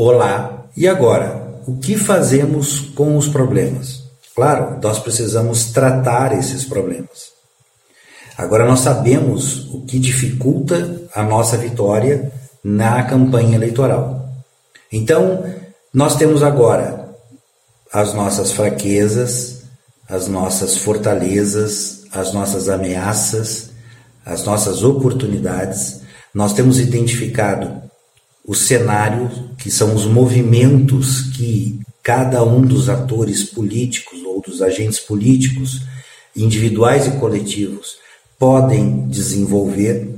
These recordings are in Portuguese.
Olá, e agora? O que fazemos com os problemas? Claro, nós precisamos tratar esses problemas. Agora nós sabemos o que dificulta a nossa vitória na campanha eleitoral. Então, nós temos agora as nossas fraquezas, as nossas fortalezas, as nossas ameaças, as nossas oportunidades. Nós temos identificado o cenário, que são os movimentos que cada um dos atores políticos ou dos agentes políticos, individuais e coletivos, podem desenvolver.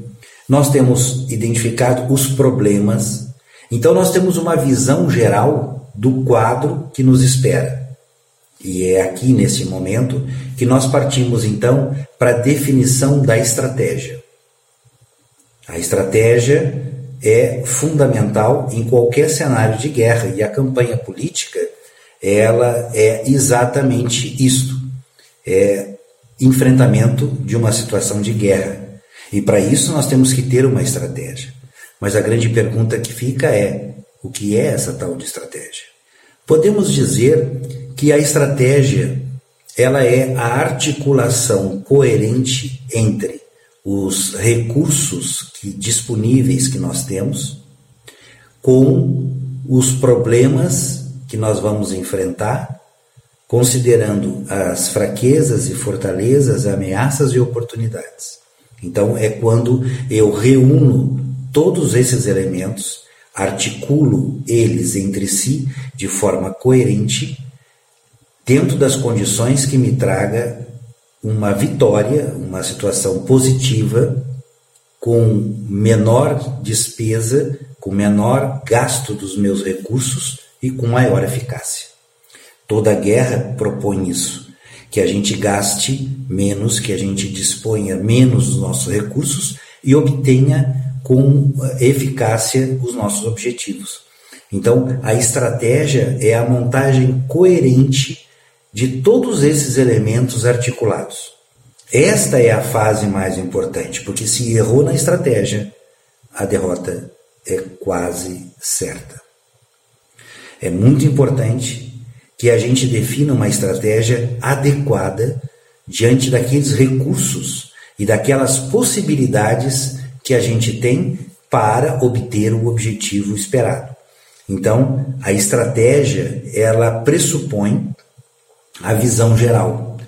Nós temos identificado os problemas. Então, nós temos uma visão geral do quadro que nos espera. E é aqui nesse momento que nós partimos então para a definição da estratégia. A estratégia é fundamental em qualquer cenário de guerra e a campanha política ela é exatamente isto, é enfrentamento de uma situação de guerra. E para isso nós temos que ter uma estratégia. Mas a grande pergunta que fica é: o que é essa tal de estratégia? Podemos dizer que a estratégia ela é a articulação coerente entre os recursos que, disponíveis que nós temos com os problemas que nós vamos enfrentar, considerando as fraquezas e fortalezas, ameaças e oportunidades. Então é quando eu reúno todos esses elementos, articulo eles entre si de forma coerente, dentro das condições que me traga uma vitória, uma situação positiva, com menor despesa, com menor gasto dos meus recursos e com maior eficácia. Toda guerra propõe isso, que a gente gaste menos, que a gente disponha menos dos nossos recursos e obtenha com eficácia os nossos objetivos. Então, a estratégia é a montagem coerente de todos esses elementos articulados. Esta é a fase mais importante, porque se errou na estratégia, a derrota é quase certa. É muito importante que a gente defina uma estratégia adequada diante daqueles recursos e daquelas possibilidades que a gente tem para obter o objetivo esperado. Então, a estratégia, ela pressupõe a visão geral.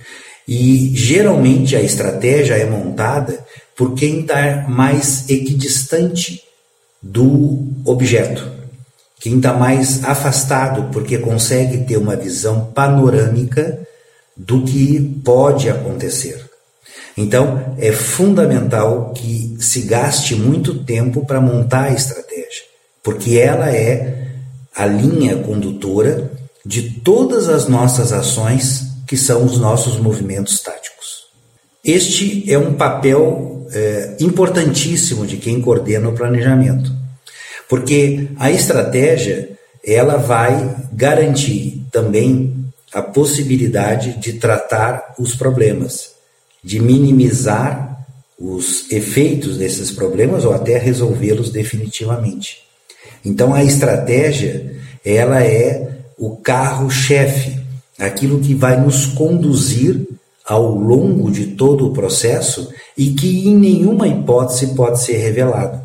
E geralmente a estratégia é montada por quem está mais equidistante do objeto, quem está mais afastado, porque consegue ter uma visão panorâmica do que pode acontecer. Então, é fundamental que se gaste muito tempo para montar a estratégia, porque ela é a linha condutora de todas as nossas ações, que são os nossos movimentos táticos. Este é um papel é, importantíssimo de quem coordena o planejamento, porque a estratégia ela vai garantir também a possibilidade de tratar os problemas, de minimizar os efeitos desses problemas ou até resolvê-los definitivamente. Então a estratégia ela é o carro-chefe, aquilo que vai nos conduzir ao longo de todo o processo e que em nenhuma hipótese pode ser revelado.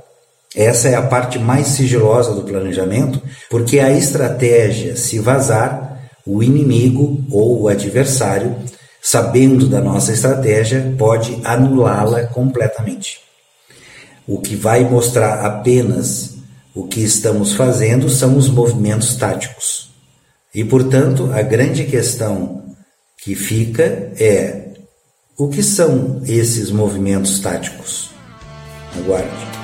Essa é a parte mais sigilosa do planejamento, porque a estratégia, se vazar, o inimigo ou o adversário, sabendo da nossa estratégia, pode anulá-la completamente. O que vai mostrar apenas o que estamos fazendo são os movimentos táticos. E, portanto, a grande questão que fica é: o que são esses movimentos táticos? Aguarde.